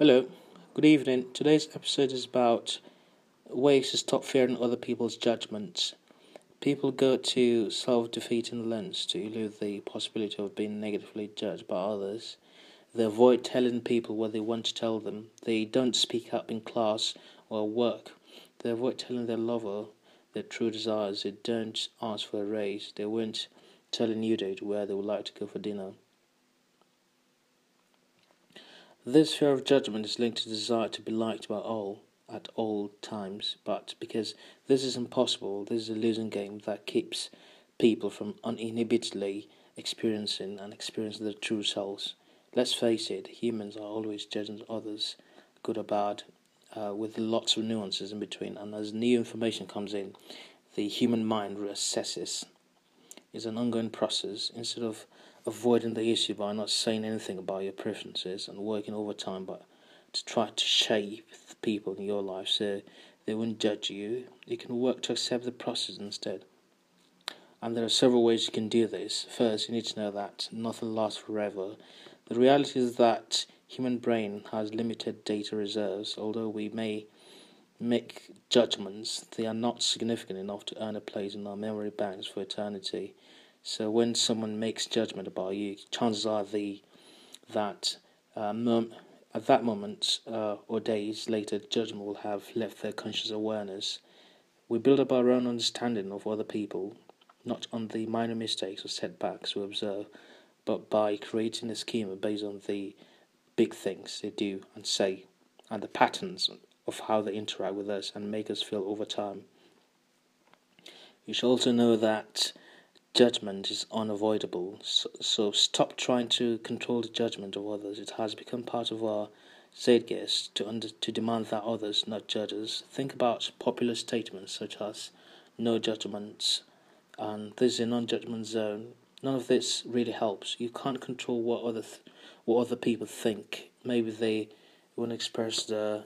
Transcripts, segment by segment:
Hello, good evening. Today's episode is about ways to stop fearing other people's judgments. People go to self defeating lengths to elude the possibility of being negatively judged by others. They avoid telling people what they want to tell them. They don't speak up in class or work. They avoid telling their lover their true desires. They don't ask for a raise. They won't tell a new date where they would like to go for dinner. This fear of judgment is linked to the desire to be liked by all at all times, but because this is impossible, this is a losing game that keeps people from uninhibitedly experiencing and experiencing their true selves. Let's face it, humans are always judging others, good or bad, uh, with lots of nuances in between, and as new information comes in, the human mind reassesses. It's an ongoing process. Instead of avoiding the issue by not saying anything about your preferences and working overtime but to try to shape the people in your life so they won't judge you. You can work to accept the process instead. And there are several ways you can do this. First, you need to know that nothing lasts forever. The reality is that human brain has limited data reserves. Although we may make judgments, they are not significant enough to earn a place in our memory banks for eternity. So when someone makes judgment about you, chances are the that uh, mom, at that moment uh, or days later, judgment will have left their conscious awareness. We build up our own understanding of other people, not on the minor mistakes or setbacks we observe, but by creating a schema based on the big things they do and say, and the patterns of how they interact with us and make us feel over time. You should also know that judgment is unavoidable. So, so, stop trying to control the judgment of others. It has become part of our zeitgeist to under, to demand that others not judge us. Think about popular statements such as "no judgments" and "this is a non-judgment zone." None of this really helps. You can't control what other th- what other people think. Maybe they want to express the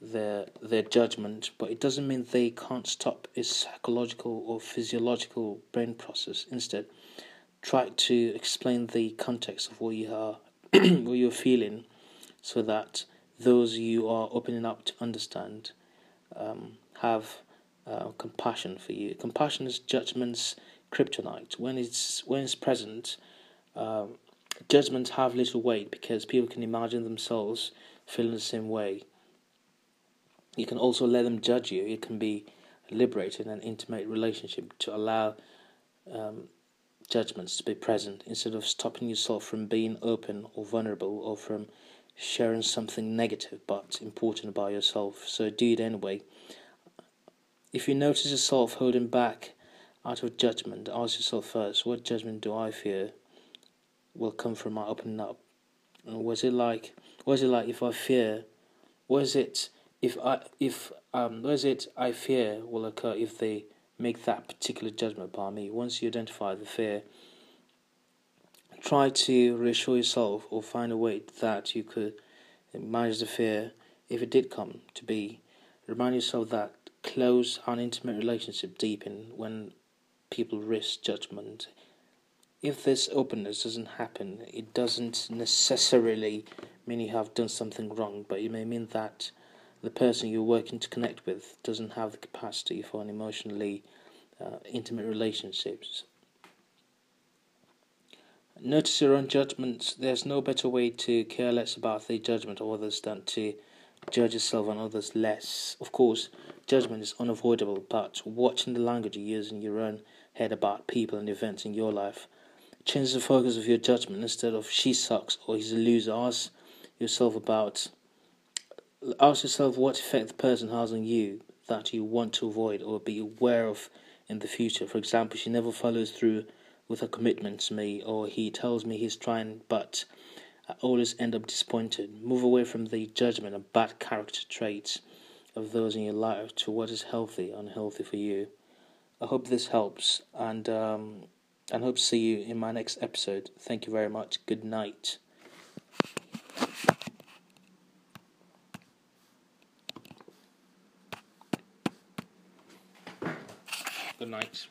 their their judgment, but it doesn't mean they can't stop a psychological or physiological brain process. Instead, try to explain the context of what you are what you're feeling, so that those you are opening up to understand um, have uh, compassion for you. Compassion is judgment's kryptonite. When it's when it's present, uh, judgments have little weight because people can imagine themselves feeling the same way you can also let them judge you. It can be liberating an intimate relationship to allow um, judgments to be present instead of stopping yourself from being open or vulnerable or from sharing something negative but important about yourself. So do it anyway. If you notice yourself holding back out of judgment, ask yourself first what judgment do I fear will come from my opening up? And was it like was it like if I fear was it if I if um what is it I fear will occur if they make that particular judgment upon me. Once you identify the fear, try to reassure yourself or find a way that you could manage the fear if it did come to be. Remind yourself that close and intimate relationship deepen when people risk judgment. If this openness doesn't happen, it doesn't necessarily mean you have done something wrong, but it may mean that the person you're working to connect with doesn't have the capacity for an emotionally uh, intimate relationships. Notice your own judgments. There's no better way to care less about the judgment of others than to judge yourself and others less. Of course, judgment is unavoidable, but watching the language you use in your own head about people and events in your life changes the focus of your judgment. Instead of she sucks or he's a loser, ask yourself about ask yourself what effect the person has on you that you want to avoid or be aware of in the future. For example, she never follows through with her commitment to me, or he tells me he's trying, but I always end up disappointed. Move away from the judgment and bad character traits of those in your life to what is healthy, unhealthy for you. I hope this helps, and um, and hope to see you in my next episode. Thank you very much. Good night. Good night.